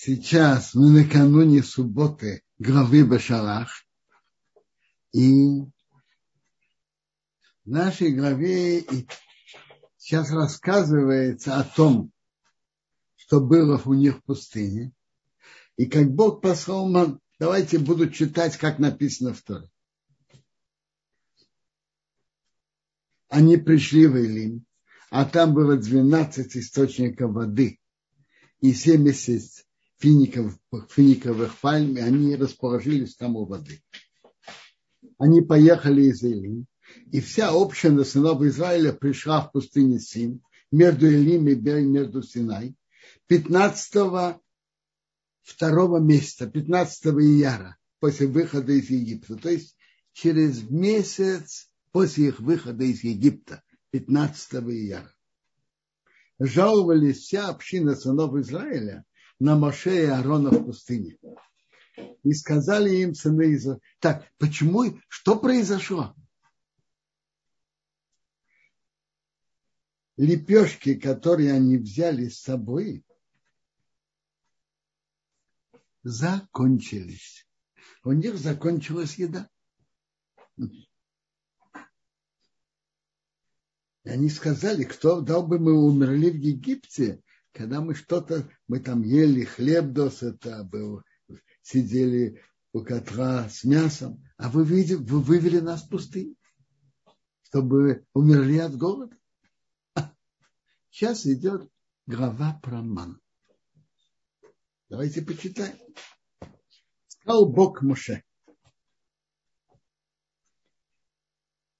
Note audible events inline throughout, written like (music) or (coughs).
Сейчас мы накануне субботы главы Башарах. И в нашей главе сейчас рассказывается о том, что было у них в пустыне. И как Бог послал ман. Давайте буду читать, как написано в Торе. Они пришли в Илим, а там было 12 источников воды и 70 фиников, финиковых пальм, и они расположились там у воды. Они поехали из Илим, и вся община сынов Израиля пришла в пустыню Син, между Илим и между Синай, 15 второго месяца, 15 ияра, после выхода из Египта. То есть через месяц после их выхода из Египта, 15 ияра. Жаловались вся община сынов Израиля на Моше и Аарона в пустыне. И сказали им сыны Израиля, так, почему, что произошло? Лепешки, которые они взяли с собой, закончились. У них закончилась еда. И они сказали, кто дал бы мы умерли в Египте, когда мы что-то, мы там ели хлеб досыта, был, сидели у котра с мясом, а вы, видели, вы вывели нас в пустыню, чтобы умерли от голода. (laughs) Сейчас идет глава про ман. Давайте почитаем. Сказал Бог Моше.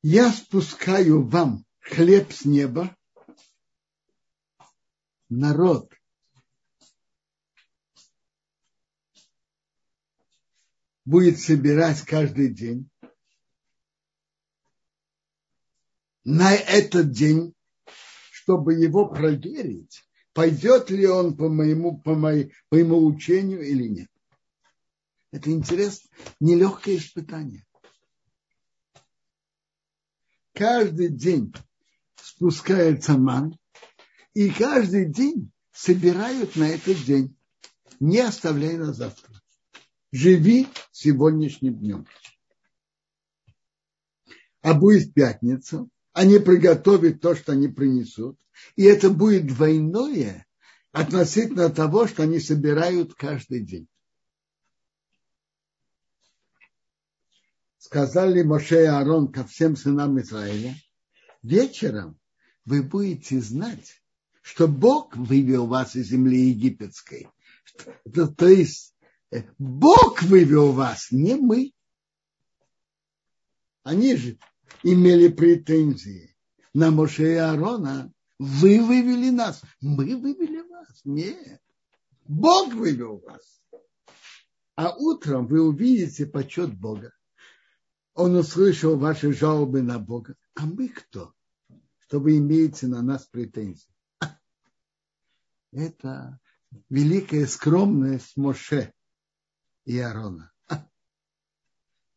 Я спускаю вам хлеб с неба, народ будет собирать каждый день. На этот день, чтобы его проверить, пойдет ли он по моему, по моему, по моему учению или нет. Это интересно, нелегкое испытание. Каждый день спускается ман, и каждый день собирают на этот день, не оставляя на завтра. Живи сегодняшним днем. А будет пятница, они приготовят то, что они принесут, и это будет двойное относительно того, что они собирают каждый день. Сказали Моше и Аарон ко всем сынам Израиля, вечером вы будете знать, что Бог вывел вас из земли египетской. То, то есть э, Бог вывел вас, не мы. Они же имели претензии на Моше и Аарона. Вы вывели нас, мы вывели вас. Нет, Бог вывел вас. А утром вы увидите почет Бога. Он услышал ваши жалобы на Бога. А мы кто? Что вы имеете на нас претензии? Это великая скромность Моше и Аарона.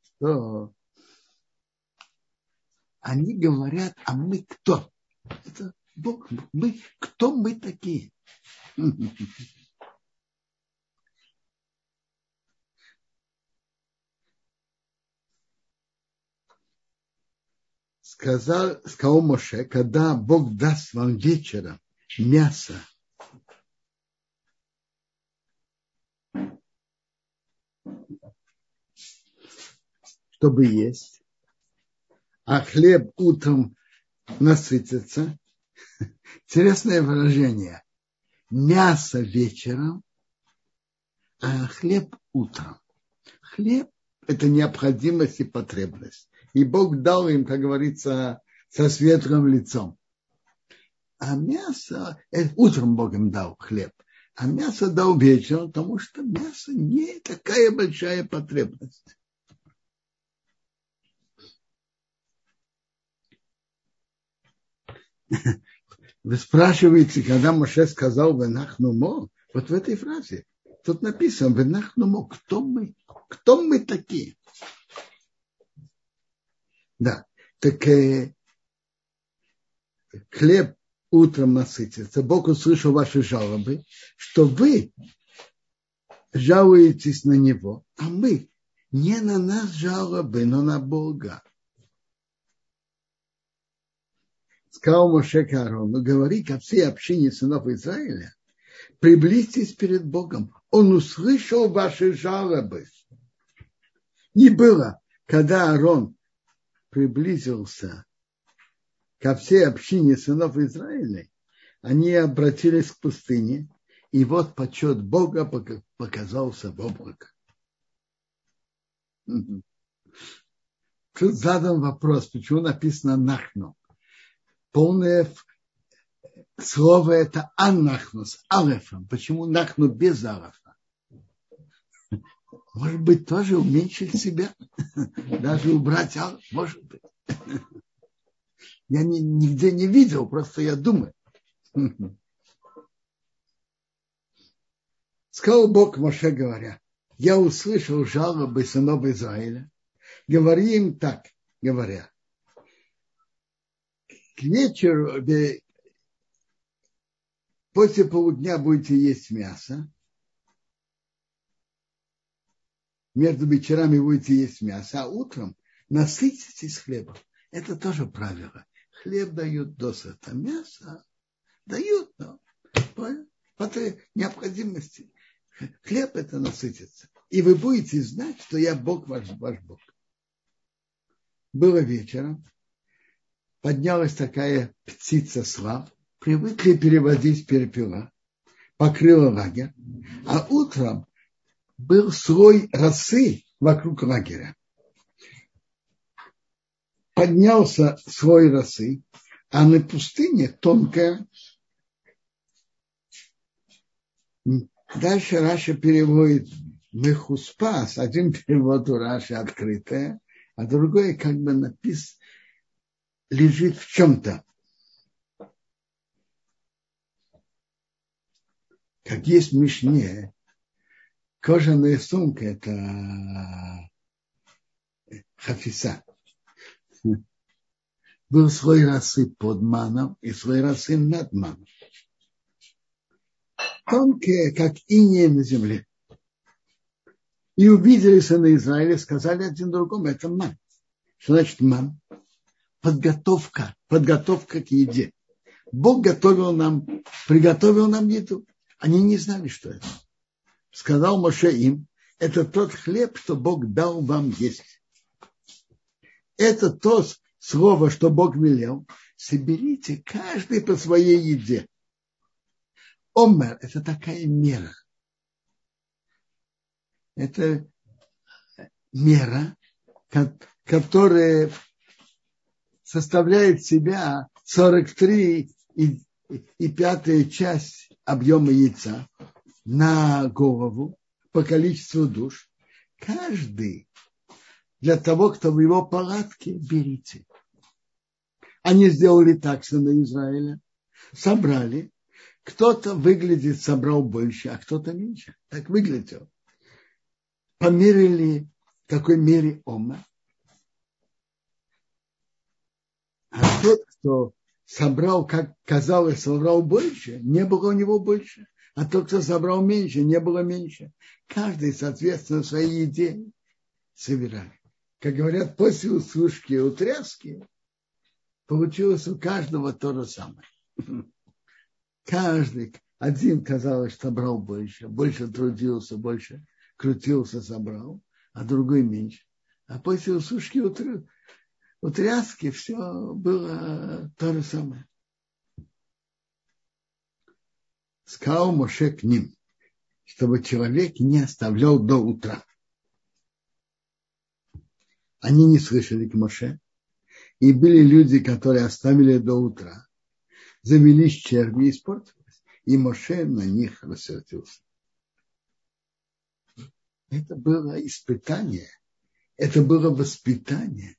Что они говорят, а мы кто? Это Бог. Мы, кто мы такие? Сказал, сказал Моше, когда Бог даст вам вечером мясо чтобы есть, а хлеб утром насытится. Интересное выражение. Мясо вечером, а хлеб утром. Хлеб – это необходимость и потребность. И Бог дал им, как говорится, со светлым лицом. А мясо, э, утром Бог им дал хлеб, а мясо дал вечером, потому что мясо не такая большая потребность. Вы спрашиваете, когда Моше сказал «Венахнумо», вот в этой фразе, тут написано «Венахнумо», кто мы? Кто мы такие? Да, так э, хлеб утром насытится. Бог услышал ваши жалобы, что вы жалуетесь на него, а мы не на нас жалобы, но на Бога. Сказал Моше Аарону, говори ко всей общине сынов Израиля, приблизьтесь перед Богом. Он услышал ваши жалобы. Не было, когда Аарон приблизился ко всей общине сынов Израиля, они обратились к пустыне, и вот почет Бога показался в облаках. Тут задан вопрос, почему написано «нахну». Полное слово это «аннахну» с алефом. Почему «нахну» без алефа? Может быть, тоже уменьшить себя? Даже убрать алеф? Может быть. Я ни, нигде не видел, просто я думаю. Сказал Бог Моше, говоря, я услышал жалобы сынов Израиля, говори им так, говоря, к вечеру, после полудня будете есть мясо, между вечерами будете есть мясо, а утром насытитесь хлебом. Это тоже правило. Хлеб дают досыта, мясо дают, но по, по необходимости. Хлеб это насытится и вы будете знать, что я Бог ваш, ваш Бог. Было вечером, поднялась такая птица слав, привыкли переводить перепела, покрыла лагерь, а утром был слой росы вокруг лагеря. Поднялся слой росы, а на пустыне тонкая. Дальше Раша переводит Мехуспас, один перевод у Раши открытое, а другой как бы напис, лежит в чем-то. Как есть в Мишне, кожаная сумка – это хафиса. Был слой росы под маном и слой росы над маном. Тонкие, как иней на земле. И увидели сыны Израиля, сказали один другому, это ман. Что значит ман? Подготовка, подготовка к еде. Бог готовил нам, приготовил нам еду. Они не знали, что это. Сказал Моше им, это тот хлеб, что Бог дал вам есть. Это то слово, что Бог велел. Соберите каждый по своей еде. Омер – это такая мера это мера, которая составляет себя 43 и, и пятая часть объема яйца на голову по количеству душ. Каждый для того, кто в его палатке, берите. Они сделали так, сыны Израиля, собрали. Кто-то выглядит, собрал больше, а кто-то меньше. Так выглядел померили в какой мере ома. А тот, кто собрал, как казалось, собрал больше, не было у него больше. А тот, кто собрал меньше, не было меньше. Каждый, соответственно, своей еде собирали. Как говорят, после усушки и утряски получилось у каждого то же самое. Каждый, один, казалось, собрал больше, больше трудился, больше крутился, собрал, а другой меньше. А после усушки утря, утряски все было то же самое. Сказал Моше к ним, чтобы человек не оставлял до утра. Они не слышали к Моше. И были люди, которые оставили до утра. Завелись черви и испортились. И Моше на них рассердился. Это было испытание, это было воспитание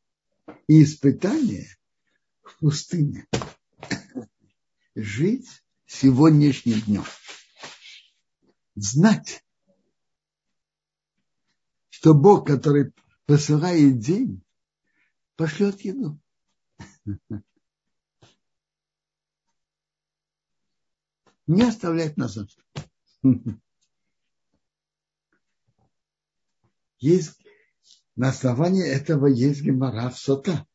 и испытание в пустыне. Жить сегодняшним днем. Знать, что Бог, который посылает день, пошлет еду. Не оставлять нас. есть, на основании этого есть гемора в сота.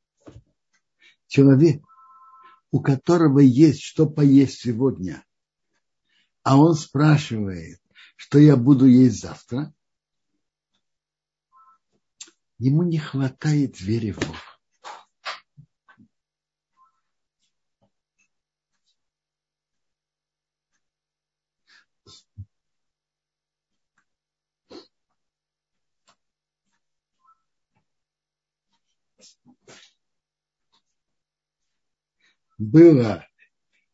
Человек, у которого есть что поесть сегодня, а он спрашивает, что я буду есть завтра, ему не хватает веры в Бога. Было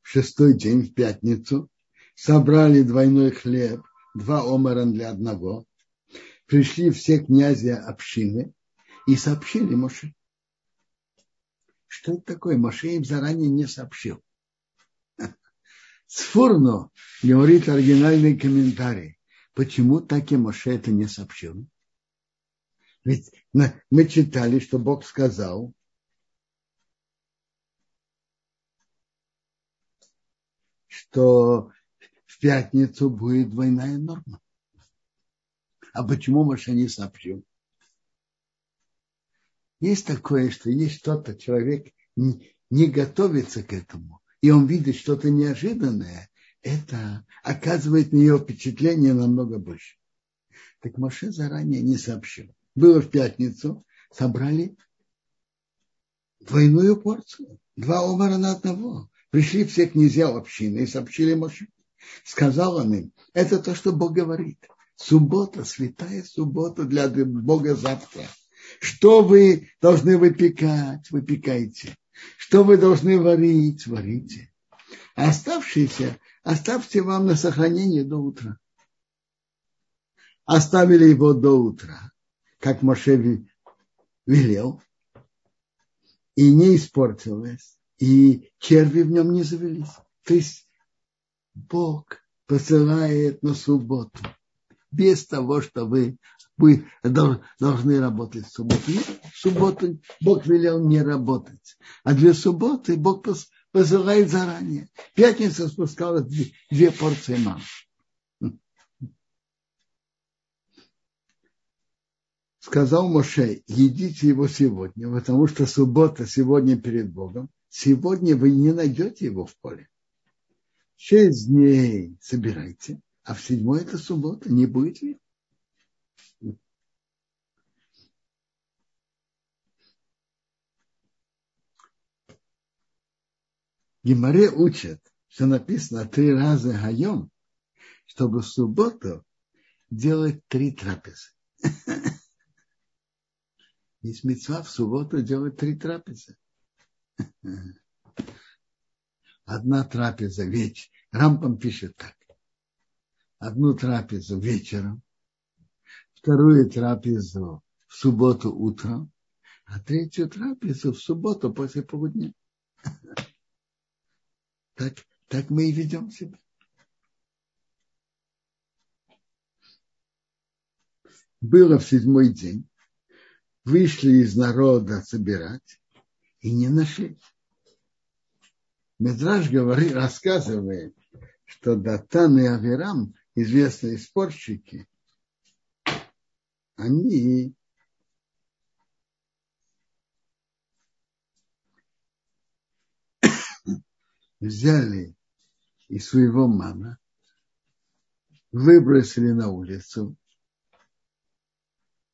в шестой день, в пятницу, собрали двойной хлеб, два омара для одного, пришли все князи общины и сообщили Моше. Что это такое? Моше им заранее не сообщил. Сфурно говорит оригинальный комментарий. Почему так и Моше это не сообщил? Ведь мы читали, что Бог сказал, что в пятницу будет двойная норма. А почему Маша не сообщил? Есть такое, что есть что-то, человек не, готовится к этому, и он видит что-то неожиданное, это оказывает на него впечатление намного больше. Так Маше заранее не сообщил. Было в пятницу, собрали двойную порцию, два омара на одного. Пришли все князья общины и сообщили Моше. Сказал он им, это то, что Бог говорит. Суббота, святая суббота для Бога завтра. Что вы должны выпекать, выпекайте. Что вы должны варить, варите. Оставшиеся оставьте вам на сохранение до утра. Оставили его до утра, как Моше велел, и не испортилось и черви в нем не завелись. То есть Бог посылает на субботу без того, что вы, вы должны работать в субботу. Нет, в субботу Бог велел не работать. А для субботы Бог посылает заранее. Пятница спускалась две, две порции мам. Сказал Моше, едите его сегодня, потому что суббота сегодня перед Богом. Сегодня вы не найдете его в поле. Шесть дней собирайте, а в седьмой это суббота, не будет ли? Гимаре учат, что написано три раза гаем, чтобы в субботу делать три трапезы. (laughs) Есть мецва в субботу делать три трапезы. Одна трапеза вечер. Рампам пишет так. Одну трапезу вечером, вторую трапезу в субботу утром, а третью трапезу в субботу после полудня. (laughs) Так, так мы и ведем себя. Было в седьмой день. Вышли из народа собирать и не нашли. Медраж говорит, рассказывает, что Датан и Аверам, известные спорщики, они (coughs) взяли из своего мана, выбросили на улицу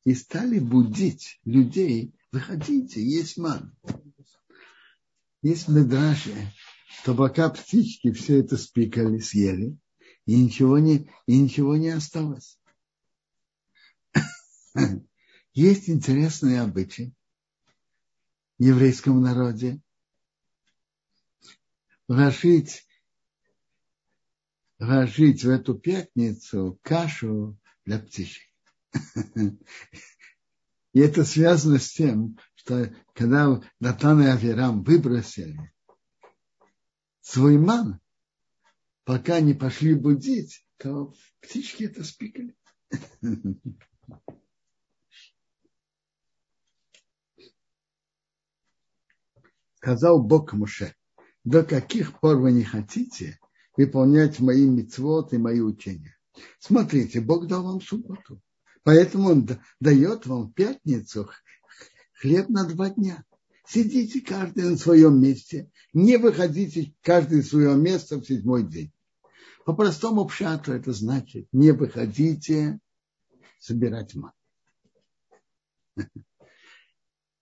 и стали будить людей, выходите, есть ман. Есть медраши, что пока птички все это спикали, съели, и ничего не, и ничего не осталось. (laughs) Есть интересные обычаи в еврейском народе. Ложить, ложить в эту пятницу кашу для птичек. (laughs) И это связано с тем, что когда Натан и Авирам выбросили свой ман, пока не пошли будить, то птички это спикали. Сказал Бог Муше, до каких пор вы не хотите выполнять мои мецвод и мои учения? Смотрите, Бог дал вам субботу. Поэтому он дает вам пятницу хлеб на два дня. Сидите каждый на своем месте, не выходите каждый из своего места в седьмой день. По простому пшату это значит, не выходите собирать ман. (laughs)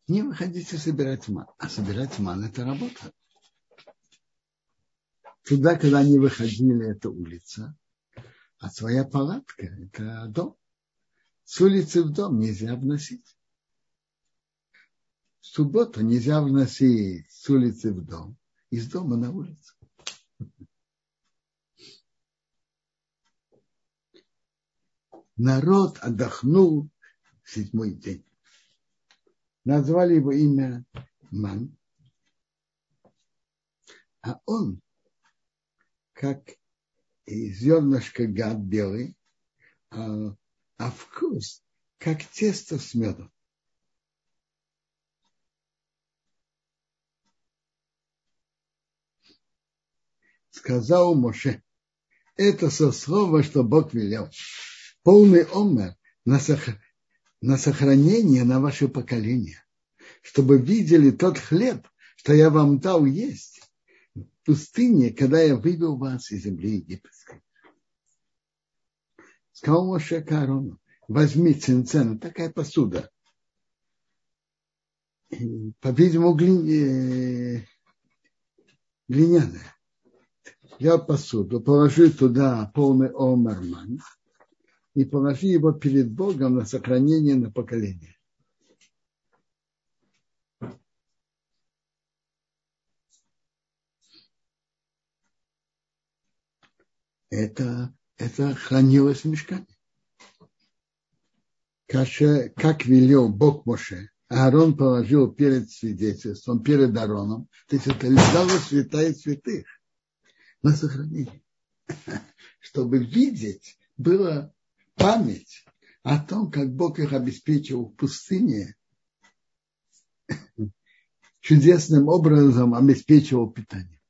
Не выходите собирать ман. А собирать ман – это работа. Туда, когда они выходили, это улица, а своя палатка – это дом. С улицы в дом нельзя вносить. В субботу нельзя вносить с улицы в дом, из дома на улицу. Народ отдохнул в седьмой день. Назвали его имя Ман. А он, как зернышко гад белый, а, а вкус, как тесто с медом. Сказал Моше, это со слова, что Бог велел. Полный омер на, сох... на сохранение на ваше поколение, чтобы видели тот хлеб, что я вам дал есть в пустыне, когда я вывел вас из земли египетской. Сказал Моше Каарону, возьми цинцен, такая посуда, по-видимому, глиняная, взял посуду, положи туда полный омерман и положи его перед Богом на сохранение на поколение. Это это хранилось в мешкане. Как велел Бог Моше, Аарон положил перед свидетельством, перед Аароном, то есть это лежало святая святых на сохранение. (laughs) Чтобы видеть, была память о том, как Бог их обеспечил в пустыне, (laughs) чудесным образом обеспечивал питание.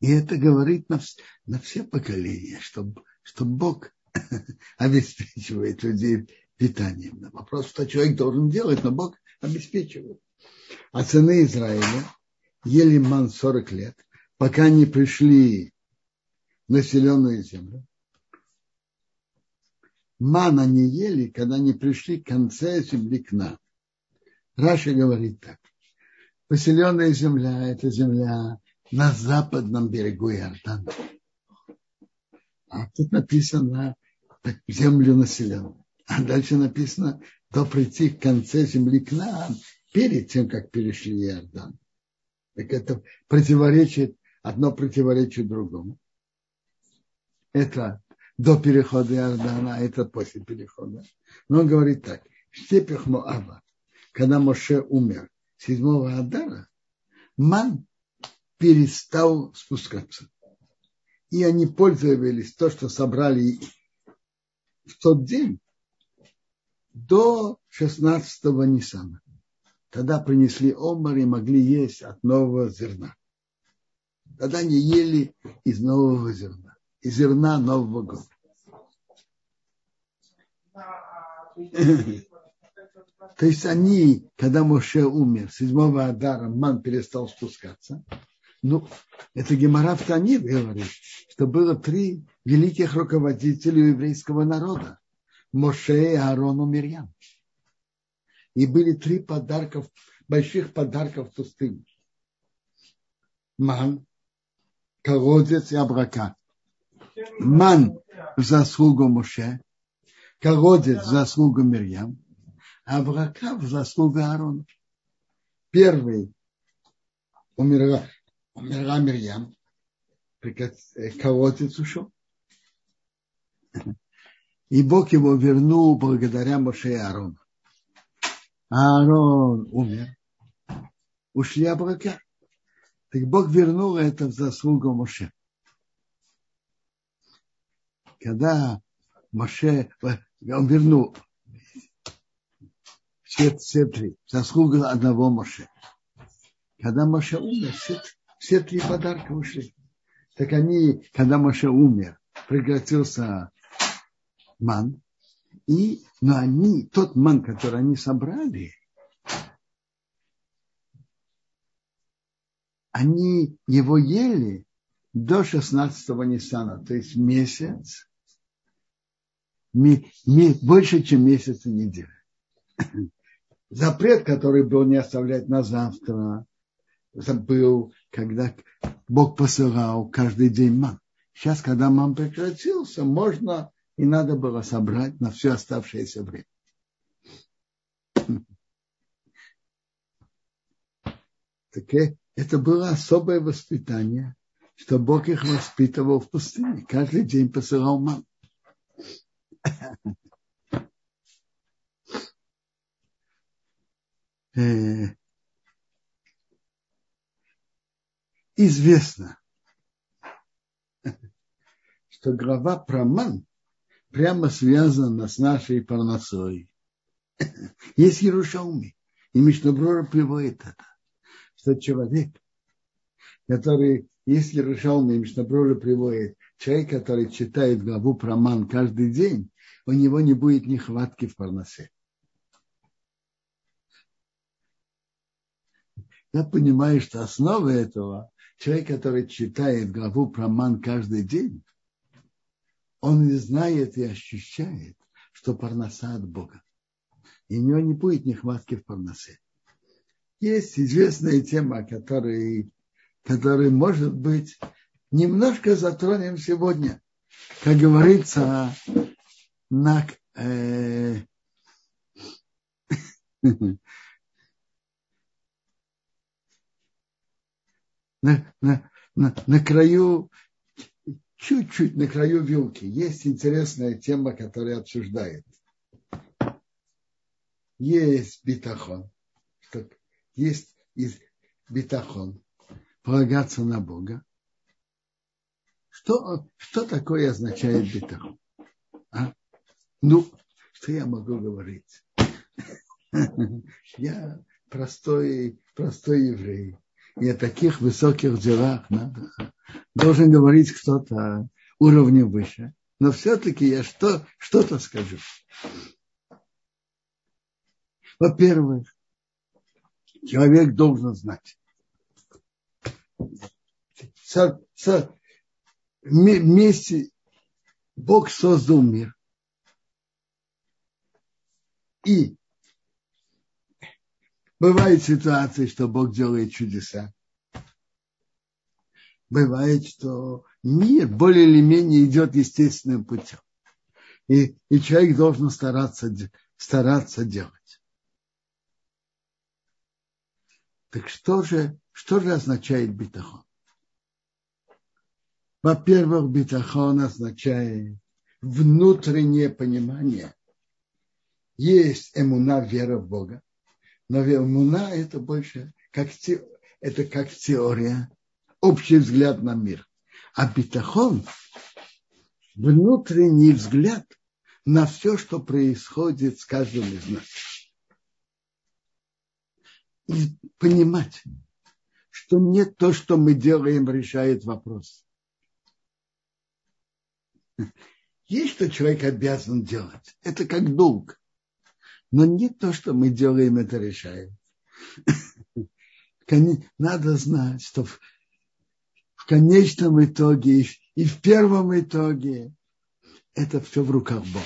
И это говорит на, на все поколения, что, что Бог (laughs) обеспечивает людей питанием. Вопрос, что человек должен делать, но Бог обеспечивает. А сыны Израиля ели ман 40 лет, пока не пришли населенную землю. Ман они ели, когда не пришли к конце земли к нам. Раша говорит так. Поселенная земля – это земля на западном берегу Иордана. А тут написано землю населенную. А дальше написано, до прийти к конце земли к нам, перед тем, как перешли Иордан. Так это противоречит, одно противоречит другому. Это до перехода Иордана, а это после перехода. Но он говорит так, в степях Моаба, когда Моше умер, седьмого Адара, ман перестал спускаться. И они пользовались то, что собрали в тот день до 16-го Ниссана. Тогда принесли омар и могли есть от нового зерна. Тогда они ели из нового зерна, из зерна Нового года. (laughs) То есть они, когда Моше умер, седьмого Адара ман перестал спускаться, ну, это Гемора в Танит говорит, что было три великих руководителя еврейского народа. Моше, Аарону, Мирьям. И были три подарков, больших подарков в пустыне. Ман, колодец и абрака. Ман в заслугу Моше, колодец в заслугу Мирьям, а абрака в заслугу Аарона. Первый умерла умерла Мирьям, колодец ушел. И Бог его вернул благодаря Моше и Аарону. Аарон умер, ушли облака. Так Бог вернул это в заслугу Моше. Когда Моше, он вернул все, все три, заслуга одного Моше. Когда Моше умер, все, все три подарка ушли. Так они, когда Моше умер, прекратился ман, И, но они, тот ман, который они собрали, они его ели до 16-го Ниссана, то есть месяц, ми, больше, чем месяц и неделя. (coughs) Запрет, который был не оставлять на завтра, был, когда Бог посылал каждый день ман. Сейчас, когда ман прекратился, можно и надо было собрать на все оставшееся время. (coughs) Так это было особое воспитание, что Бог их воспитывал в пустыне. Каждый день посылал ман. Э, известно, что глава про ман прямо связана с нашей парносой. Есть Ярушалми, и Мишнаброра приводит это, что человек, который, если Ярушалми и Мишнаброра приводит, человек, который читает главу про ман каждый день, у него не будет нехватки в парносе. Я понимаю, что основа этого, человек, который читает главу про ман каждый день, он и знает и ощущает, что парноса от Бога. И у него не будет нехватки в парносе. Есть известная тема, которая, которая может быть, немножко затронем сегодня. Как говорится, на, э, (laughs) на, на, на, на краю чуть-чуть на краю вилки есть интересная тема, которая обсуждает. Есть битахон, есть из битахон, полагаться на Бога. Что, что такое означает битахон? А? Ну, что я могу говорить? Я простой, простой еврей. И о таких высоких делах надо должен говорить кто-то уровня выше. Но все-таки я что, что-то скажу. Во-первых, человек должен знать. Со, со, вместе Бог создал мир. И бывают ситуации, что Бог делает чудеса бывает, что мир более или менее идет естественным путем. И, и человек должен стараться, стараться делать. Так что же, что же означает битахон? Во-первых, битахон означает внутреннее понимание. Есть эмуна, вера в Бога. Но эмуна это больше как, это как теория, общий взгляд на мир. А битахон – внутренний взгляд на все, что происходит с каждым из нас. Понимать, что не то, что мы делаем, решает вопрос. Есть, что человек обязан делать. Это как долг. Но не то, что мы делаем, это решает. Надо знать, что конечном итоге и в первом итоге это все в руках Бога.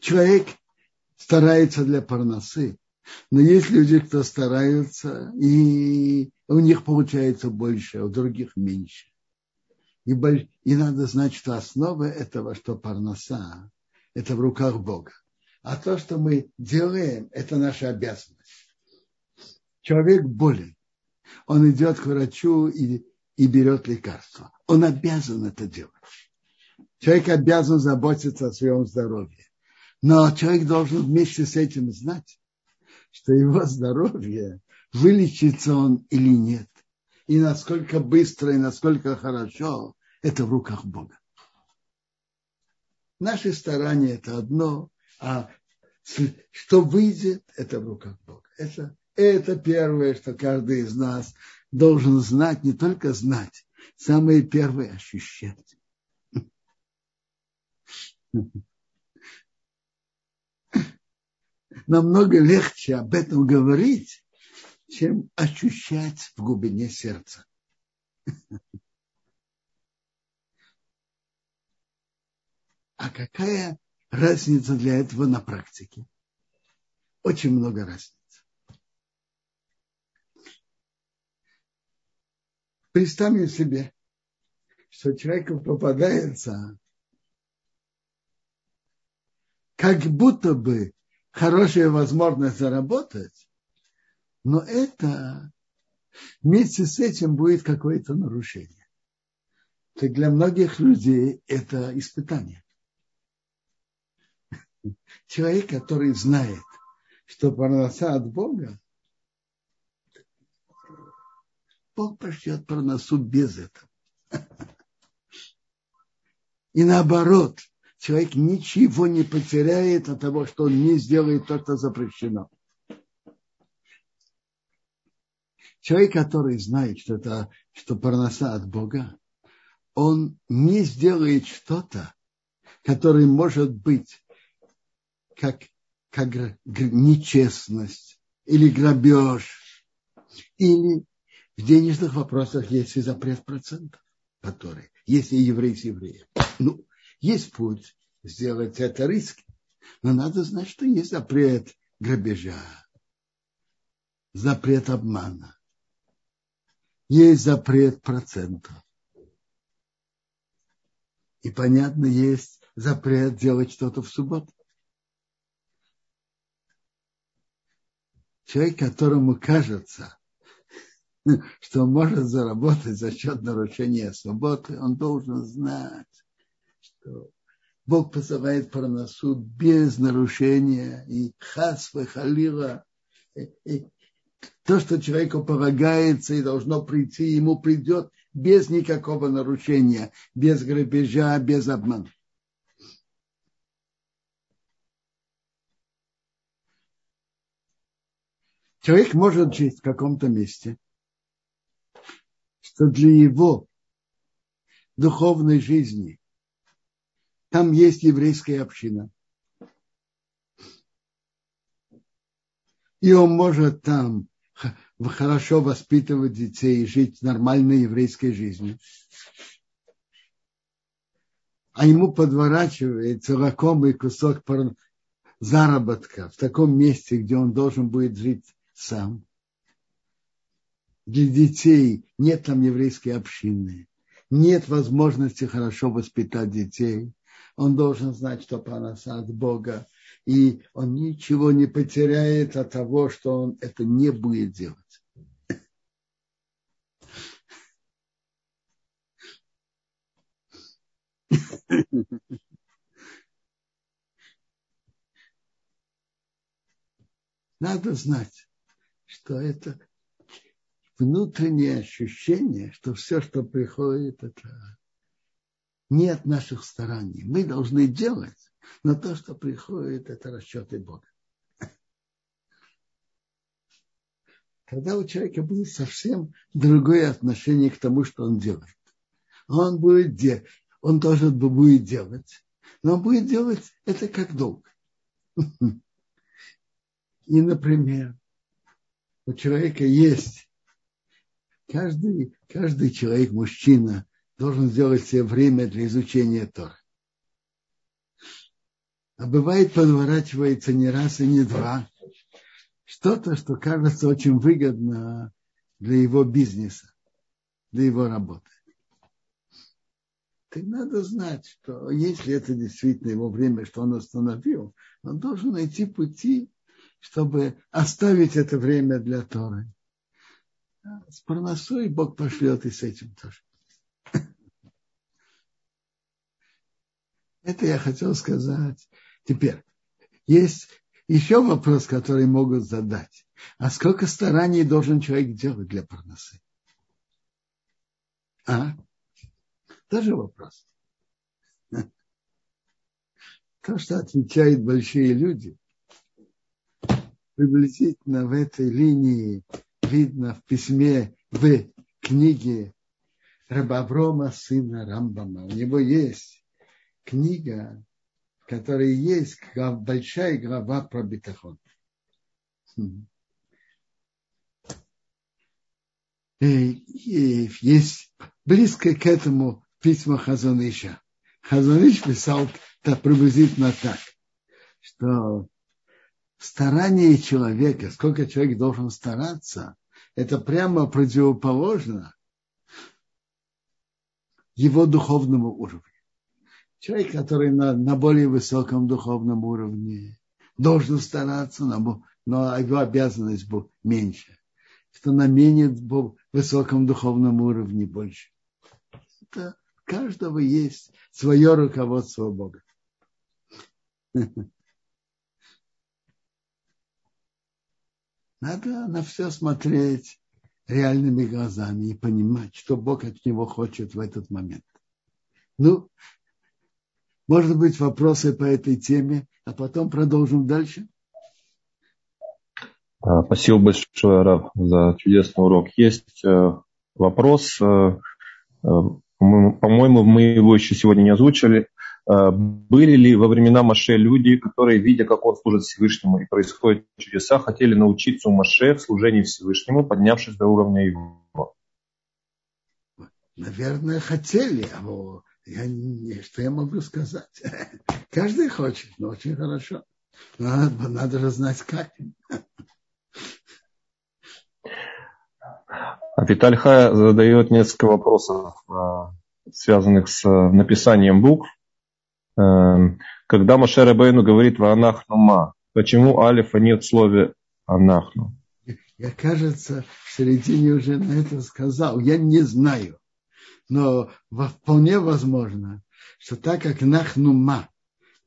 Человек старается для парносы, но есть люди, кто стараются, и у них получается больше, а у других меньше. И, и надо знать, что основа этого, что парноса, это в руках Бога. А то, что мы делаем, это наша обязанность. Человек болен. Он идет к врачу и и берет лекарство. Он обязан это делать. Человек обязан заботиться о своем здоровье. Но человек должен вместе с этим знать, что его здоровье, вылечится он или нет. И насколько быстро и насколько хорошо, это в руках Бога. Наши старания это одно, а что выйдет, это в руках Бога. Это, это первое, что каждый из нас должен знать, не только знать, самое первое ощущать. Намного легче об этом говорить, чем ощущать в глубине сердца. А какая разница для этого на практике? Очень много разниц. Представим себе, что человеку попадается как будто бы хорошая возможность заработать, но это вместе с этим будет какое-то нарушение. Так для многих людей это испытание. Человек, который знает, что парноса от Бога, Бог пошлет парносу без этого. И наоборот, человек ничего не потеряет от того, что он не сделает то, что запрещено. Человек, который знает, что это что парноса от Бога, он не сделает что-то, которое может быть как, как нечестность или грабеж, или в денежных вопросах есть и запрет процентов, который, если еврей с евреем. Ну, есть путь сделать это риски, но надо знать, что есть запрет грабежа, запрет обмана, есть запрет процентов. И понятно, есть запрет делать что-то в субботу. Человек, которому кажется, (laughs) что может заработать за счет нарушения свободы, он должен знать, Бог посылает проносу без нарушения и хасвы халила. То, что человеку полагается и должно прийти, ему придет без никакого нарушения, без грабежа, без обмана. Человек может жить в каком-то месте, что для его духовной жизни там есть еврейская община. И он может там хорошо воспитывать детей и жить нормальной еврейской жизнью. А ему подворачивается лакомый кусок заработка в таком месте, где он должен будет жить сам. Для детей нет там еврейской общины, нет возможности хорошо воспитать детей он должен знать, что паноса от Бога, и он ничего не потеряет от того, что он это не будет делать. Надо знать, что это внутреннее ощущение, что все, что приходит, это не от наших стараний. Мы должны делать, но то, что приходит, это расчеты Бога. Когда у человека будет совсем другое отношение к тому, что он делает. Он будет делать, он должен будет делать, но он будет делать это как долг. И, например, у человека есть каждый, каждый человек, мужчина, должен сделать себе время для изучения Тора. А бывает, подворачивается не раз и не два. Что-то, что кажется очень выгодно для его бизнеса, для его работы. Так надо знать, что если это действительно его время, что он остановил, он должен найти пути, чтобы оставить это время для Торы. С парносой Бог пошлет и с этим тоже. Это я хотел сказать. Теперь, есть еще вопрос, который могут задать. А сколько стараний должен человек делать для парносы? А? Тоже вопрос. (laughs) То, что отвечают большие люди, приблизительно в этой линии видно в письме в книге Рабаврома, сына Рамбама. У него есть книга, которой есть большая глава про бетахон. Есть близко к этому письма Хазаныша. Хазаныш писал так, приблизительно так, что старание человека, сколько человек должен стараться, это прямо противоположно его духовному уровню. Человек, который на, на более высоком духовном уровне, должен стараться, но, но его обязанность будет меньше. Что на менее высоком духовном уровне больше. Это у каждого есть свое руководство Бога. (laughs) Надо на все смотреть реальными глазами и понимать, что Бог от него хочет в этот момент. Ну, может быть, вопросы по этой теме, а потом продолжим дальше. Спасибо большое, Рав, за чудесный урок. Есть э, вопрос, э, э, по-моему, мы его еще сегодня не озвучили. Были ли во времена Маше люди, которые, видя, как он служит Всевышнему и происходят чудеса, хотели научиться у Маше в служении Всевышнему, поднявшись до уровня его? Наверное, хотели, а я не, что я могу сказать? (laughs) Каждый хочет, но очень хорошо. Надо, надо же знать, как. А Виталь Хая задает несколько вопросов, а, связанных с написанием букв. Эм, когда Машер Рабейну говорит «Ваанахну ма», почему алифа нет в слове «анахну»? Я, кажется, в середине уже на это сказал. Я не знаю. Но вполне возможно, что так как Нахнума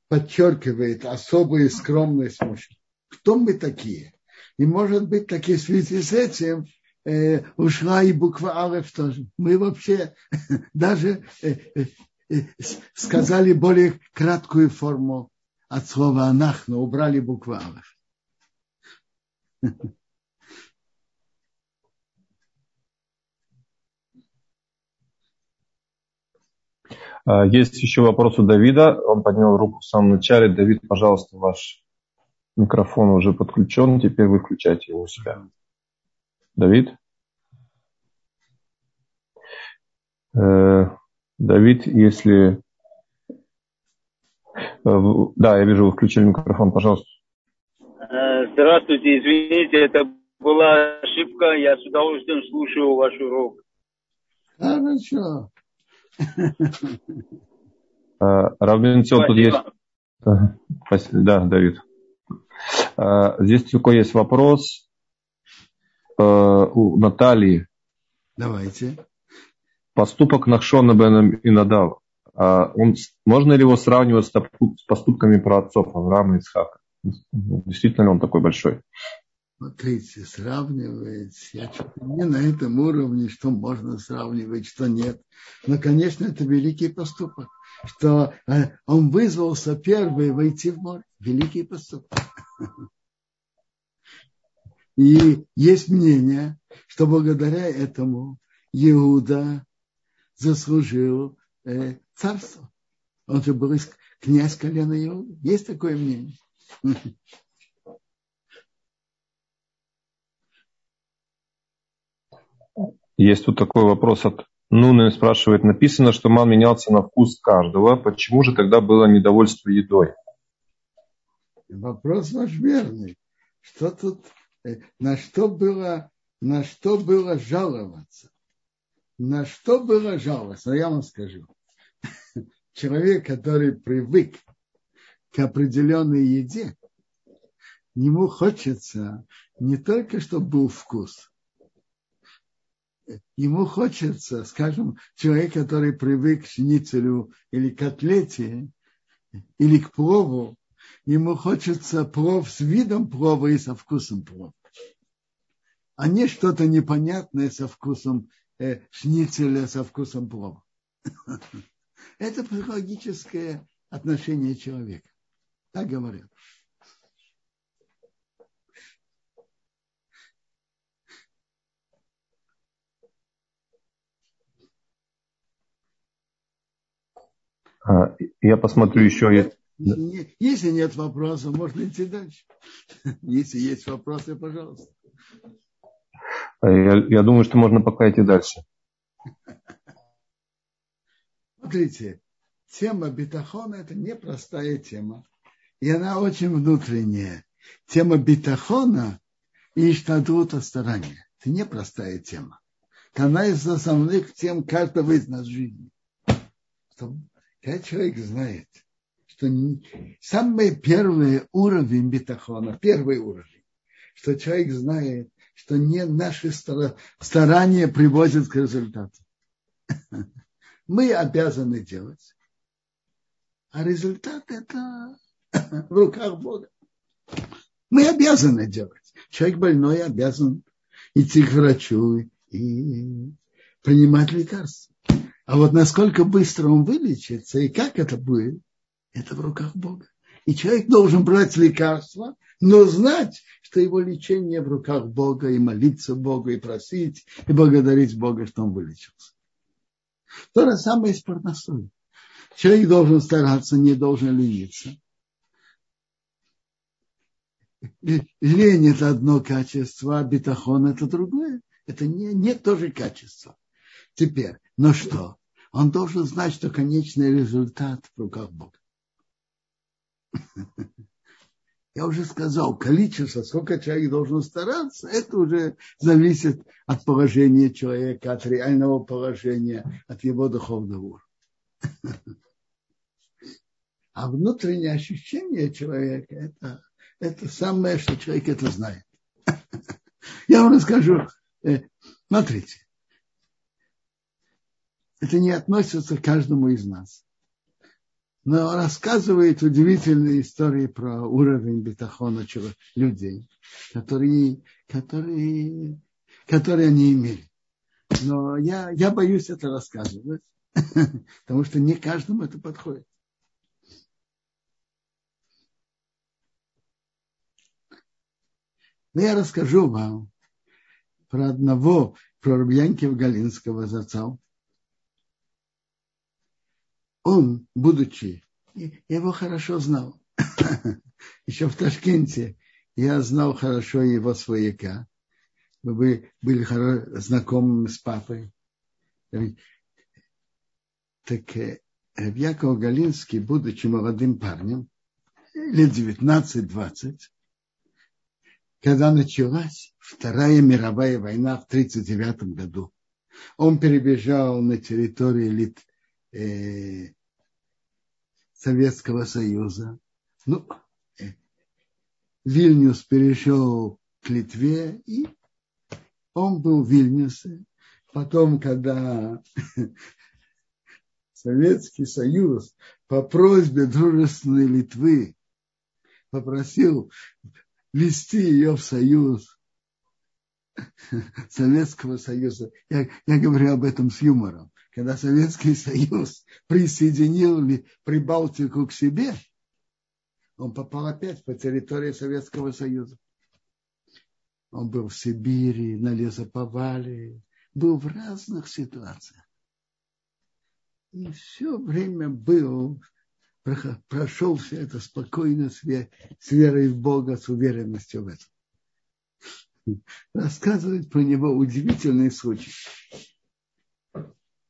подчеркивает особую скромность мужчин, кто мы такие? И может быть, такие в связи с этим э, ушла и буква Алеф тоже. Мы вообще (laughs) даже э, э, э, сказали более краткую форму от слова анах, но убрали букву Алеф. (laughs) есть еще вопрос у Давида. Он поднял руку в самом начале. Давид, пожалуйста, ваш микрофон уже подключен. Теперь вы включайте его у себя. Давид? Э, Давид, если... Э, да, я вижу, вы включили микрофон, пожалуйста. Э, здравствуйте, извините, это была ошибка. Я с удовольствием слушаю ваш урок. Хорошо. Равненцел тут есть. Да, Давид. Здесь такой есть вопрос у Натальи. Давайте. Поступок Нахшона Бен Инадав. Он, можно ли его сравнивать с поступками про отцов Авраама и Исхака? Действительно ли он такой большой? Смотрите, сравнивать, я что-то не на этом уровне, что можно сравнивать, что нет. Но, конечно, это великий поступок, что э, он вызвался первый войти в море. Великий поступок. (laughs) И есть мнение, что благодаря этому Иуда заслужил э, царство. Он же был князь колена Иуда. Есть такое мнение. (laughs) Есть тут такой вопрос от Нуны, спрашивает, написано, что ман менялся на вкус каждого. Почему же тогда было недовольство едой? Вопрос ваш верный. Что тут, э, на что было, на что было жаловаться? На что было жаловаться? Я вам скажу. (laughs) Человек, который привык к определенной еде, ему хочется не только, чтобы был вкус, ему хочется, скажем, человек, который привык к шницелю или котлете, или к плову, ему хочется плов с видом плова и со вкусом плова. А не что-то непонятное со вкусом э, шницеля, со вкусом плова. (laughs) Это психологическое отношение человека. Так говорят. Я посмотрю еще. Если, если нет вопросов, можно идти дальше. (laughs) Если есть вопросы, пожалуйста. Я, я думаю, что можно пока идти дальше. (laughs) Смотрите, тема битахона – это непростая тема. И она очень внутренняя. Тема битахона и штадута старания. Это непростая тема. Это одна из основных тем каждого из нас в жизни. Когда человек знает, что самый первый уровень битахона, первый уровень, что человек знает, что не наши старания приводят к результату. (laughs) Мы обязаны делать, а результат это (laughs) в руках Бога. Мы обязаны делать. Человек больной обязан идти к врачу и принимать лекарства. А вот насколько быстро он вылечится и как это будет, это в руках Бога. И человек должен брать лекарства, но знать, что его лечение в руках Бога, и молиться Богу, и просить, и благодарить Бога, что он вылечился. То же самое и с парносой. Человек должен стараться, не должен лениться. Лень – это одно качество, а бетахон – это другое. Это не, не то же качество. Теперь, но что? Он должен знать, что конечный результат в руках Бога. (laughs) Я уже сказал, количество, сколько человек должен стараться, это уже зависит от положения человека, от реального положения, от его духовного уровня. (laughs) А внутреннее ощущение человека это, это самое, что человек это знает. (laughs) Я вам расскажу. Э, смотрите, это не относится к каждому из нас но рассказывает удивительные истории про уровень бетахона людей, которые, которые, которые они имели. Но я, я боюсь это рассказывать, (laughs) потому что не каждому это подходит. Но я расскажу вам про одного, про Рубьянкива Галинского зацал, он, будучи, я его хорошо знал, (laughs) еще в Ташкенте я знал хорошо его свояка, мы были знакомы с папой. Так э, Яков Галинский, будучи молодым парнем, лет 19-20, когда началась Вторая мировая война в 1939 году, он перебежал на территорию Лит, э, Советского Союза. Ну, э, Вильнюс перешел к Литве, и он был в Вильнюсе. Потом, когда (laughs) Советский Союз по просьбе дружественной Литвы попросил ввести ее в Союз (laughs) Советского Союза. Я, я говорю об этом с юмором когда Советский Союз присоединил Прибалтику к себе, он попал опять по территории Советского Союза. Он был в Сибири, на лесоповале, был в разных ситуациях. И все время был, прошел все это спокойно, с верой в Бога, с уверенностью в этом. Рассказывает про него удивительный случай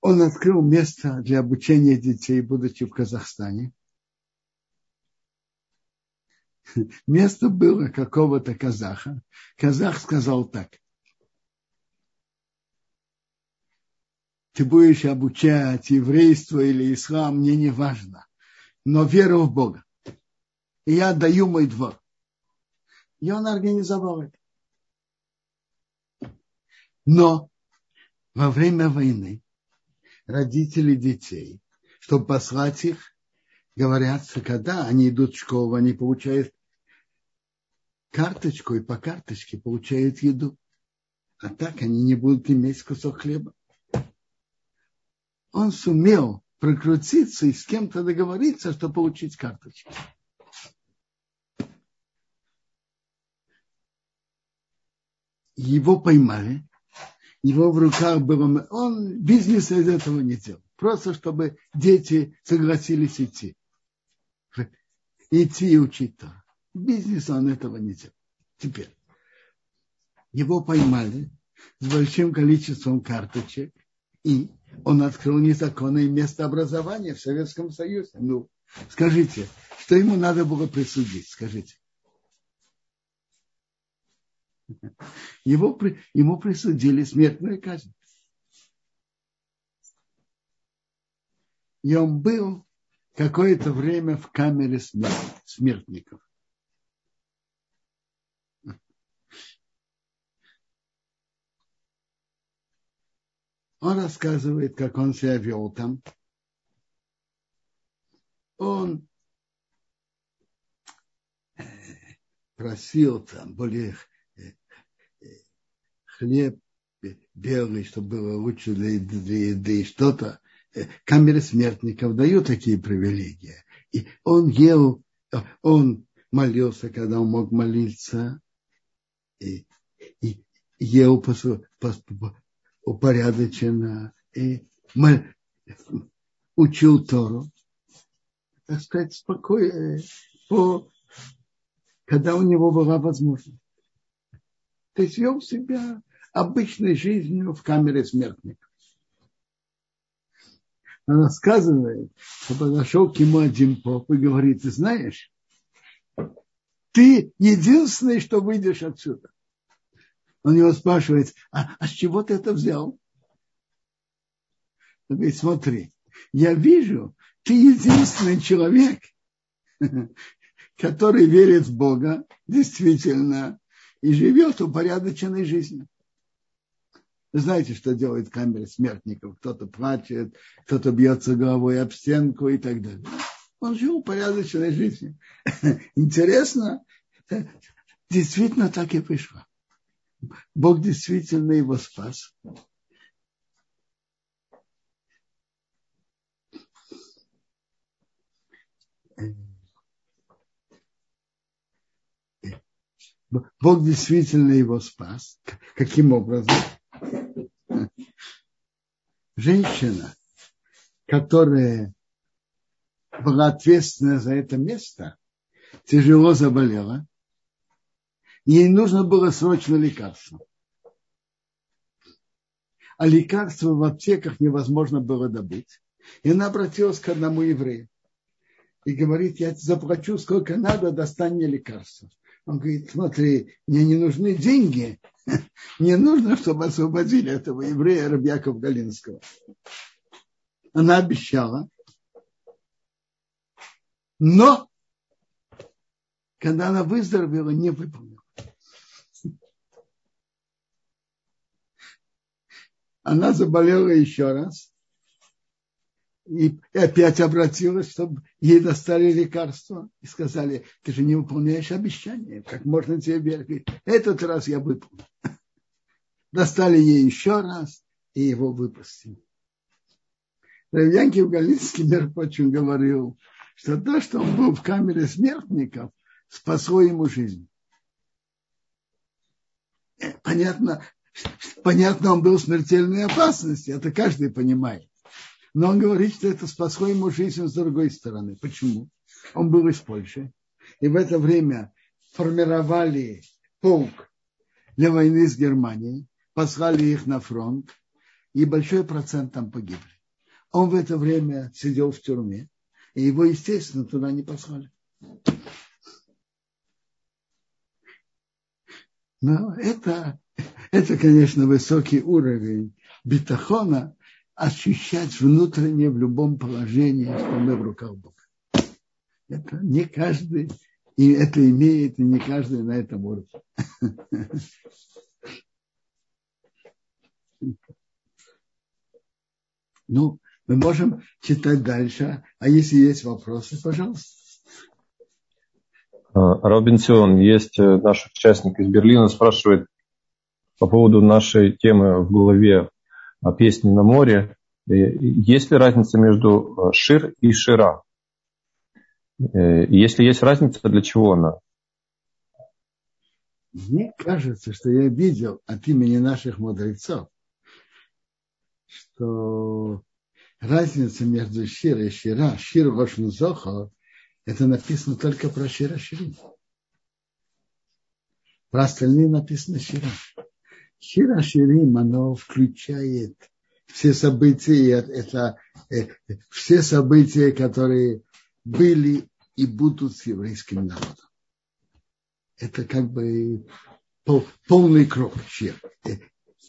он открыл место для обучения детей, будучи в Казахстане. (laughs) Место было какого-то казаха. Казах сказал так. Ты будешь обучать еврейство или ислам, мне не важно. Но веру в Бога. И я даю мой двор. И он организовал это. Но во время войны родители детей, чтобы послать их, говорят, когда они идут в школу, они получают карточку и по карточке получают еду. А так они не будут иметь кусок хлеба. Он сумел прокрутиться и с кем-то договориться, чтобы получить карточку. Его поймали, его в руках было... Он бизнеса из этого не делал. Просто чтобы дети согласились идти. (laughs) идти и учить то. Бизнес он этого не делал. Теперь. Его поймали с большим количеством карточек, и он открыл незаконное место образования в Советском Союзе. Ну, скажите, что ему надо было присудить? Скажите. Его, ему присудили смертную казнь. И он был какое-то время в камере смертников. Он рассказывает, как он себя вел там. Он э, просил там более хлеб белый, чтобы было лучше для, для еды, что-то. Камеры смертников дают такие привилегии. И он ел, он молился, когда он мог молиться, и, и ел по, по, упорядоченно и учил Тору, так сказать, спокойно, по, когда у него была возможность. То есть вел себя обычной жизнью в камере смертников. Он рассказывает, что подошел к нему один поп и говорит, ты знаешь, ты единственный, что выйдешь отсюда. Он его спрашивает, а, а с чего ты это взял? Он говорит, смотри, я вижу, ты единственный человек, который верит в Бога, действительно, и живет упорядоченной жизнью. Знаете, что делает камера смертников? Кто-то плачет, кто-то бьется головой об стенку и так далее. Он жил упорядоченной жизнью. (laughs) Интересно, действительно так и вышло. Бог действительно его спас. Бог действительно его спас. Каким образом? Женщина, которая была ответственна за это место, тяжело заболела, ей нужно было срочно лекарство. А лекарства в аптеках невозможно было добыть. И она обратилась к одному еврею и говорит, я заплачу сколько надо, достань мне лекарства. Он говорит, смотри, мне не нужны деньги, (laughs) мне нужно, чтобы освободили этого еврея Рабьякова Галинского. Она обещала, но когда она выздоровела, не выполнила. Она заболела еще раз и опять обратилась, чтобы ей достали лекарства и сказали, ты же не выполняешь обещание, как можно тебе верить? Этот раз я выполнил. Достали ей еще раз и его выпустили. Равьянкив Галицкий, между прочим, говорил, что то, что он был в камере смертников, спасло ему жизнь. Э, понятно, понятно, он был в смертельной опасности, это каждый понимает. Но он говорит, что это спасло ему жизнь с другой стороны. Почему? Он был из Польши. И в это время формировали полк для войны с Германией, послали их на фронт, и большой процент там погибли. Он в это время сидел в тюрьме, и его, естественно, туда не послали. Но это, это, конечно, высокий уровень битахона, ощущать внутренне в любом положении, что мы в руках Бога. Это не каждый, и это имеет, и не каждый на этом уровне. Ну, мы можем читать дальше, а если есть вопросы, пожалуйста. А, Робинсон, есть э, наш участник из Берлина, спрашивает по поводу нашей темы в голове песни на море. Э, есть ли разница между э, шир и шира? Э, если есть разница, для чего она? Мне кажется, что я видел от имени наших мудрецов, что разница между шир и шира, шир Рошмузоха, Это написано только про Шира Ширим. Про остальные написано Шира. Шира Ширим, оно включает все события, это, это все события, которые были и будут с еврейским народом. Это как бы полный круг.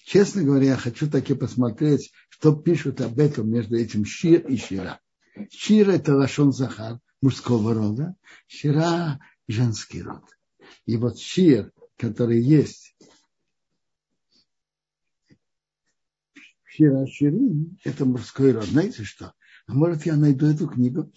Честно говоря, я хочу таки посмотреть, что пишут об этом между этим Шир и Шира. Шир – это Лашон Захар, мужского рода, Шира – женский род. И вот Шир, который есть Шира Ширин – это мужской род. Знаете что? А может, я найду эту книгу?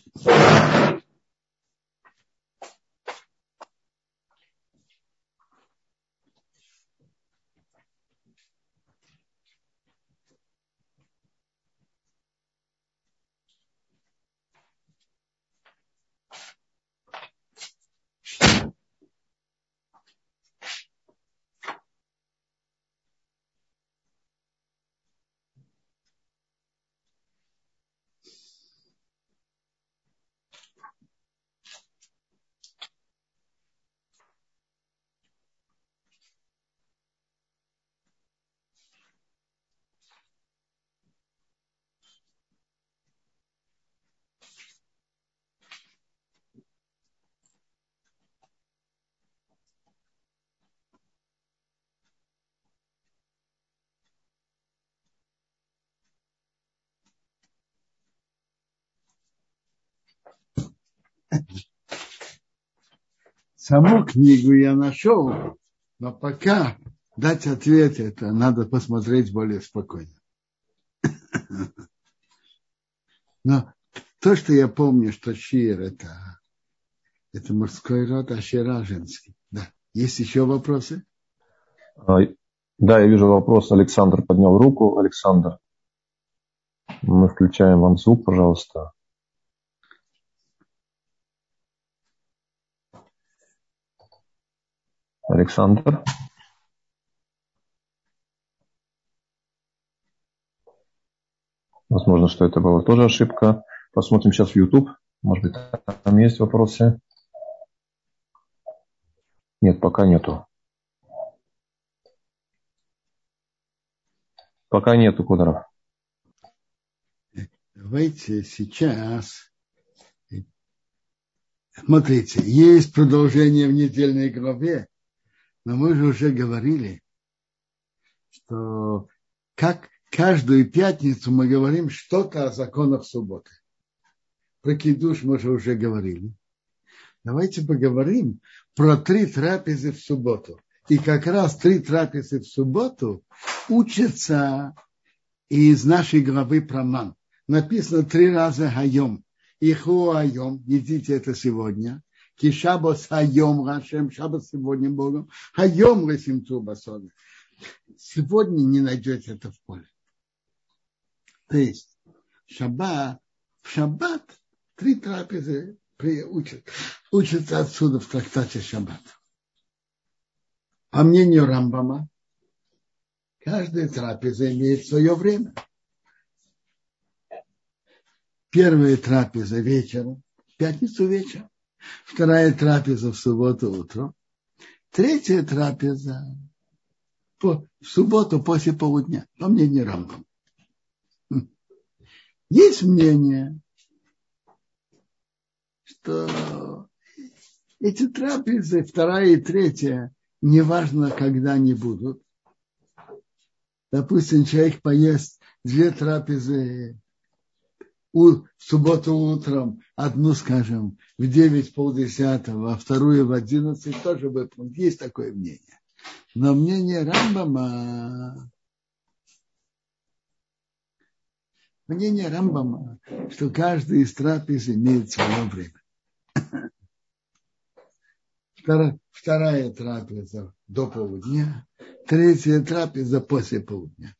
Саму книгу я нашел, но пока дать ответ это надо посмотреть более спокойно. (coughs) Но то, что я помню, что Шир это, это мужской род, а Шира женский. Да. Есть еще вопросы? А, да, я вижу вопрос. Александр поднял руку. Александр, мы включаем вам звук, пожалуйста. Александр. Возможно, что это была тоже ошибка. Посмотрим сейчас в YouTube. Может быть, там есть вопросы. Нет, пока нету. Пока нету, Кударов. Давайте сейчас. Смотрите, есть продолжение в недельной главе, но мы же уже говорили, что как каждую пятницу мы говорим что-то о законах субботы. Про кидуш мы же уже говорили. Давайте поговорим про три трапезы в субботу. И как раз три трапезы в субботу учатся из нашей главы про ман. Написано три раза хайом. Иху айом, едите это сегодня. Кишабос хайом Рашем, шабос сегодня Богом. Хайом лесимцу басоны. Сегодня не найдете это в поле. То есть шаббат, в шаббат три трапезы учат, учатся отсюда в трактате шаббат. По мнению Рамбама, каждая трапеза имеет свое время. Первая трапеза вечером, пятницу вечером. Вторая трапеза в субботу утром. Третья трапеза по, в субботу после полудня, по мнению Рамбама. Есть мнение, что эти трапезы, вторая и третья, неважно, когда они будут. Допустим, человек поест две трапезы в субботу утром, одну, скажем, в девять полдесятого, а вторую в одиннадцать, тоже выполнить. Есть такое мнение. Но мнение Рамбама мнение Рамбама, что каждый из трапез имеет свое время. (laughs) Вторая, вторая трапеза до полудня, третья трапеза после полудня.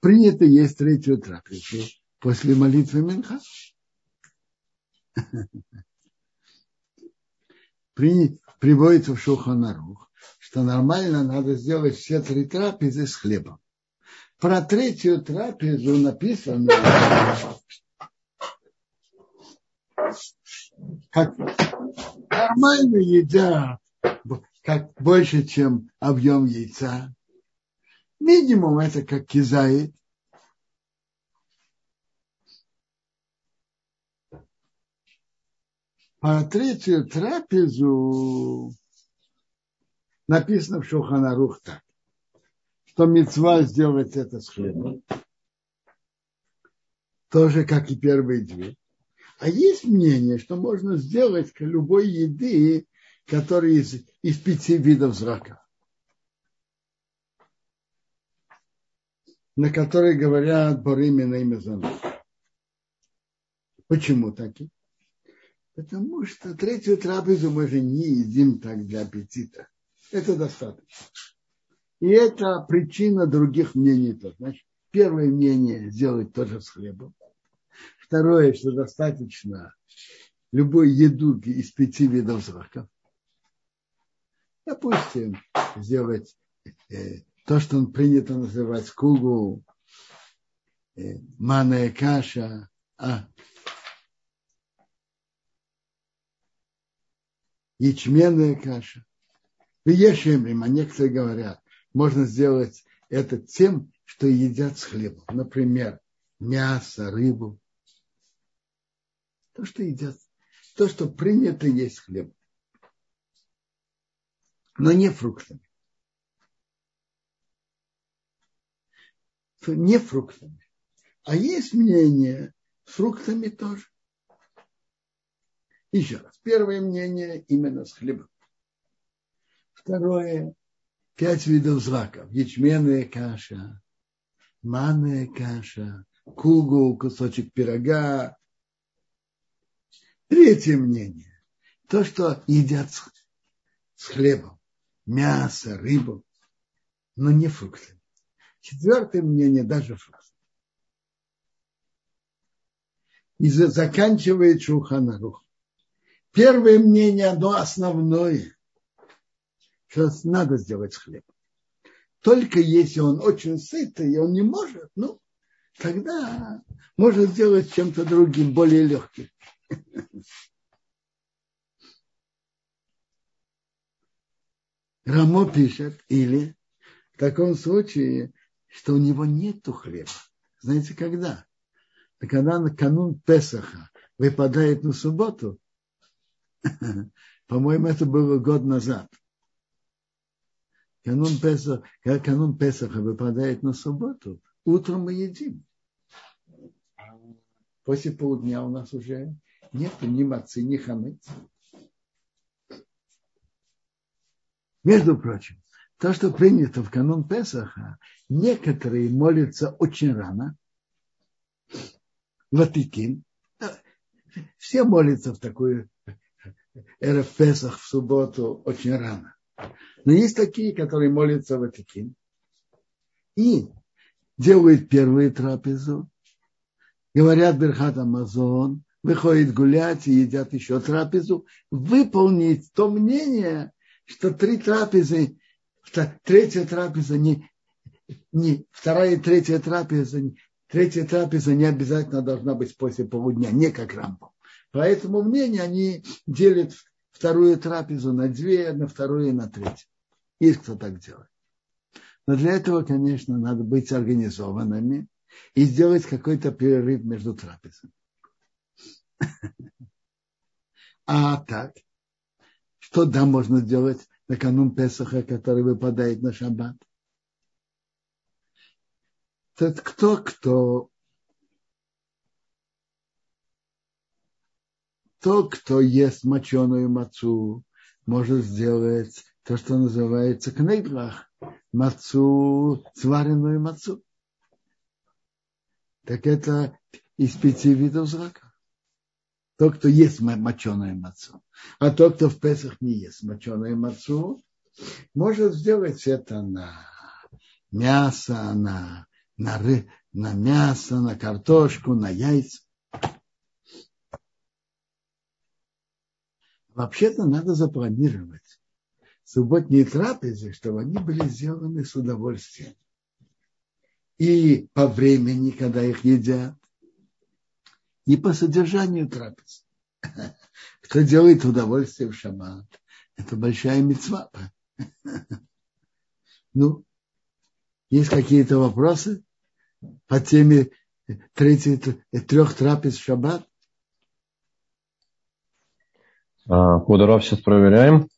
Принято есть третью трапезу после молитвы Минха. При, приводится в Шуханарух, что нормально надо сделать все три трапезы с хлебом. Про третью трапезу написано, как нормально едят как больше, чем объем яйца. Минимум это как кизает. По третью трапезу написано в Шуханарух так, что мецва сделать это с хлебом. Тоже, как и первые две. А есть мнение, что можно сделать любой еды, которая из, из пяти видов зрака. На которые говорят Боримина и Мезонов. Почему таки? Потому что третью трапезу мы же не едим так для аппетита. Это достаточно. И это причина других мнений. -то. Значит, первое мнение сделать тоже с хлебом. Второе, что достаточно любой еду из пяти видов зраков. Допустим, сделать э, то, что он принято называть кугу, э, манная каша, а, ячменная каша. Вешаем а некоторые говорят, можно сделать это тем, что едят с хлебом. Например, мясо, рыбу. То, что едят, то, что принято есть хлеб. Но не фруктами. Не фруктами. А есть мнение, фруктами тоже. Еще раз. Первое мнение именно с хлебом. Второе. Пять видов злаков. Ячменная каша, манная каша, кугу, кусочек пирога, Третье мнение. То, что едят с, хлебом. Мясо, рыбу, но не фрукты. Четвертое мнение, даже фрукты. И заканчивает Шуханарух. Первое мнение, оно основное, что надо сделать с хлебом. Только если он очень сытый, и он не может, ну, тогда можно сделать чем-то другим, более легким. Рамо пишет, или в таком случае, что у него нету хлеба. Знаете, когда? Когда на канун Песаха выпадает на субботу, (laughs) по-моему, это было год назад. Канун когда канун Песаха выпадает на субботу, утром мы едим. После полдня у нас уже нет ни мацы, ни хамец. Между прочим, то, что принято в канун Песаха, некоторые молятся очень рано, Ватикин. Все молятся в такую эру Песах в субботу очень рано. Но есть такие, которые молятся в Ватикин и делают первую трапезу, говорят Берхат Амазон, выходит гулять и едят еще трапезу, выполнить то мнение, что три трапезы, третья трапеза не, не вторая и третья трапеза, третья трапеза не обязательно должна быть после полудня, не как рампом. По этому мнению они делят вторую трапезу на две, на вторую и на третью. Есть кто так делает. Но для этого, конечно, надо быть организованными и сделать какой-то перерыв между трапезами. (laughs) А так, что да, можно сделать на канун Песаха, который выпадает на шаббат? Тот кто, кто тот, кто ест моченую мацу, может сделать то, что называется кнейдлах, мацу, сваренную мацу. Так это из пяти видов зрака. Тот, кто ест моченое мацу. А тот, кто в Песах не ест моченое мацу, может сделать это на мясо, на, на, ры, на мясо, на картошку, на яйца. Вообще-то надо запланировать субботние трапезы, чтобы они были сделаны с удовольствием. И по времени, когда их едят, и по содержанию трапез. (laughs) Кто делает удовольствие в шаббат, это большая мецва. (laughs) Ну, есть какие-то вопросы по теме трех трапез в шаббат? Кударов сейчас проверяем.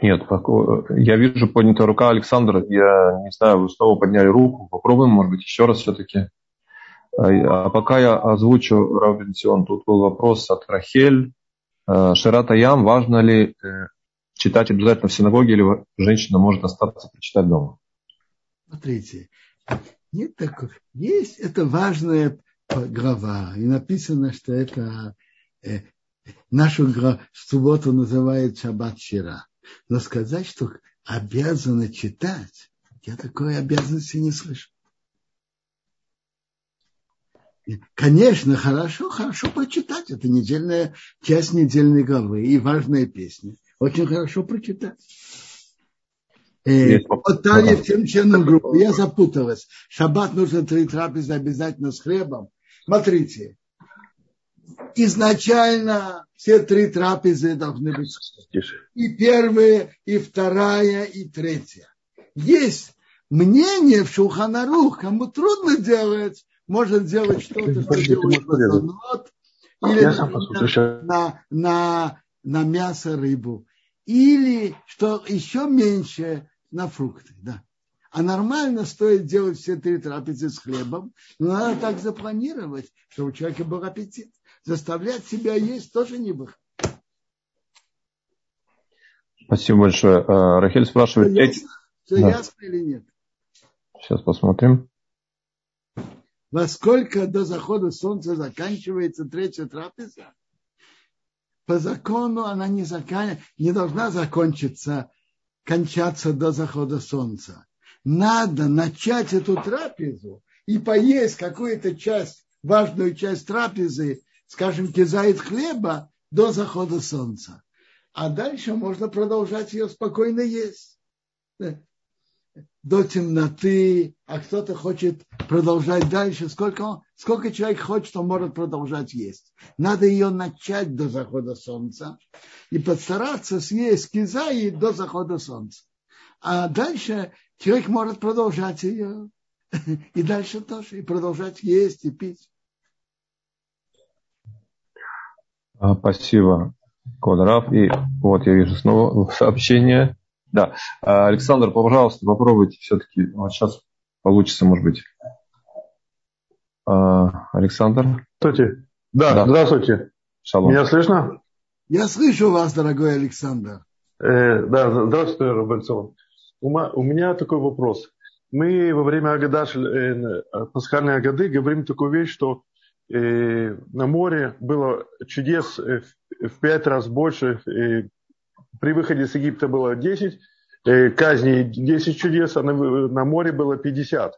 Нет, я вижу поднятая рука Александра. Я не знаю, вы снова подняли руку. Попробуем, может быть, еще раз все-таки. А, а пока я озвучу, Равенсион, тут был вопрос от Рахель. Э, Ширата Ям, важно ли э, читать обязательно в синагоге или женщина может остаться почитать дома? Смотрите, нет такого. Есть это важная глава. И написано, что это э, нашу субботу называют Шаббат Шира. Но сказать, что обязаны читать, я такой обязанности не слышу. Конечно, хорошо, хорошо прочитать. Это недельная часть недельной главы и важная песня. Очень хорошо прочитать. Э, вот Талия всем членам группы. Я запуталась. Шаббат нужно три трапезы обязательно с хлебом. Смотрите. Изначально все три трапезы должны быть. И первая, и вторая, и третья. Есть мнение в Шуханарух, кому трудно делать, может делать что-то, что делает или на, на, на, на мясо, рыбу. Или, что еще меньше, на фрукты. Да. А нормально стоит делать все три трапезы с хлебом, но надо так запланировать, чтобы у человека был аппетит. Заставлять себя есть тоже не выход. Спасибо большое. А, Рахель спрашивает... Все, ясно, все да. ясно или нет? Сейчас посмотрим. Во сколько до захода солнца заканчивается третья трапеза? По закону она не, закан... не должна закончиться, кончаться до захода солнца. Надо начать эту трапезу и поесть какую-то часть, важную часть трапезы, скажем, кизает хлеба до захода солнца. А дальше можно продолжать ее спокойно есть до темноты, а кто-то хочет продолжать дальше. Сколько, сколько человек хочет, он может продолжать есть. Надо ее начать до захода солнца и постараться съесть кизаи до захода солнца. А дальше человек может продолжать ее. И дальше тоже. И продолжать есть и пить. А, спасибо, Квадрат. И вот я вижу снова сообщение. Да. А, Александр, пожалуйста, попробуйте все-таки. Вот сейчас получится, может быть. А, Александр. Здравствуйте. Да, да. здравствуйте. Шалом. Меня слышно? Я слышу вас, дорогой Александр. Э, да, здравствуйте, Робертсон. У, у меня такой вопрос. Мы во время Агадаш, э, пасхальной Агады говорим такую вещь, что э, на море было чудес э, в, в пять раз больше, э, при выходе с Египта было 10 э, казней, 10 чудес, а на, на море было 50.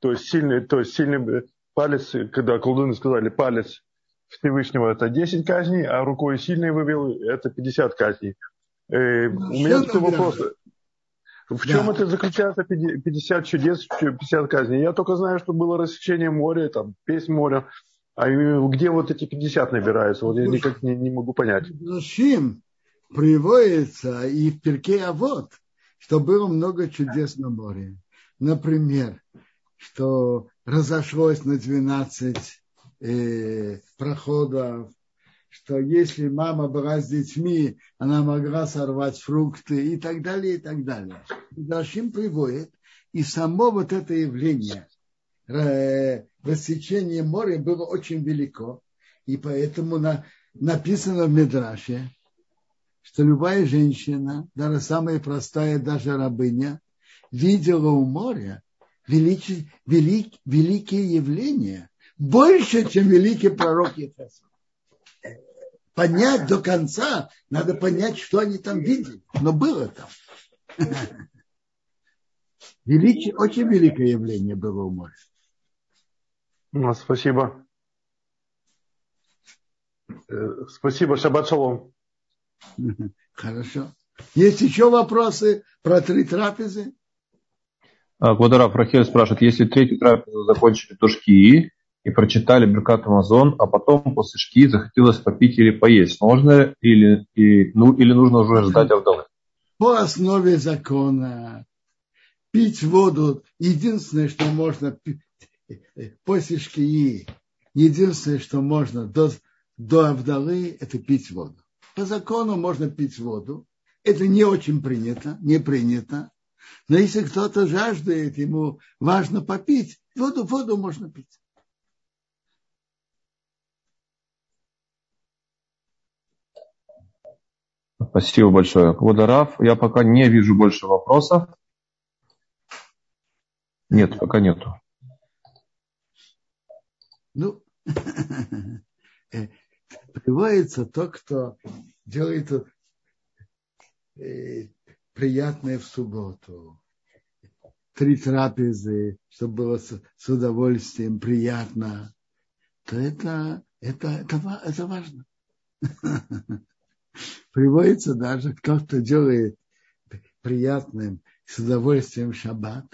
То есть сильный, то есть сильный палец, когда колдуны сказали палец Всевышнего это 10 казней, а рукой сильный вывел это 50 казней. Э, у меня такой вопрос. В чем да. это заключается 50 чудес, 50 казней? Я только знаю, что было рассечение моря, там, песнь моря. А где вот эти 50 набираются? Вот я никак не, не могу понять. Зачем? приводится и в Перке а вот, что было много чудес на море. Например, что разошлось на 12 э, проходов, что если мама была с детьми, она могла сорвать фрукты и так далее, и так далее. Дашим приводит, и само вот это явление э, рассечения моря было очень велико, и поэтому на, написано в Медраше, что любая женщина, даже самая простая, даже рабыня, видела у моря величие, велик, великие явления, больше, чем великий пророк Ефесов. Понять до конца, надо понять, что они там видели. Но было там. Величие, очень великое явление было у моря. Ну, спасибо. Э, спасибо, шаббат шалом. Хорошо. Есть еще вопросы про три трапезы? Квадрат Рахель спрашивает, если третью трапезу закончили, то шки, и прочитали Беркат Амазон, а потом после шки захотелось попить или поесть. Можно или, и, ну, или нужно уже ждать Авдалы? По основе закона пить воду, единственное, что можно после шкии, единственное, что можно до, до Авдалы, это пить воду. По закону можно пить воду. Это не очень принято, не принято. Но если кто-то жаждет, ему важно попить, воду, воду можно пить. Спасибо большое. Квадараф, я пока не вижу больше вопросов. Нет, пока нету. Ну, (laughs) приводится то, кто делает э, приятное в субботу. Три трапезы, чтобы было с, с удовольствием, приятно, то это, это, это, это важно. (laughs) Приводится даже кто, кто делает приятным с удовольствием шаббат,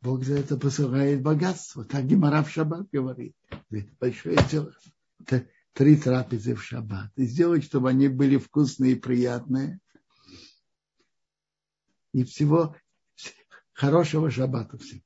Бог за это посылает богатство. Так Гимара шаббат говорит. Большое дело. Три трапезы в шаббат. И сделать, чтобы они были вкусные и приятные. И всего хорошего шаббата всем.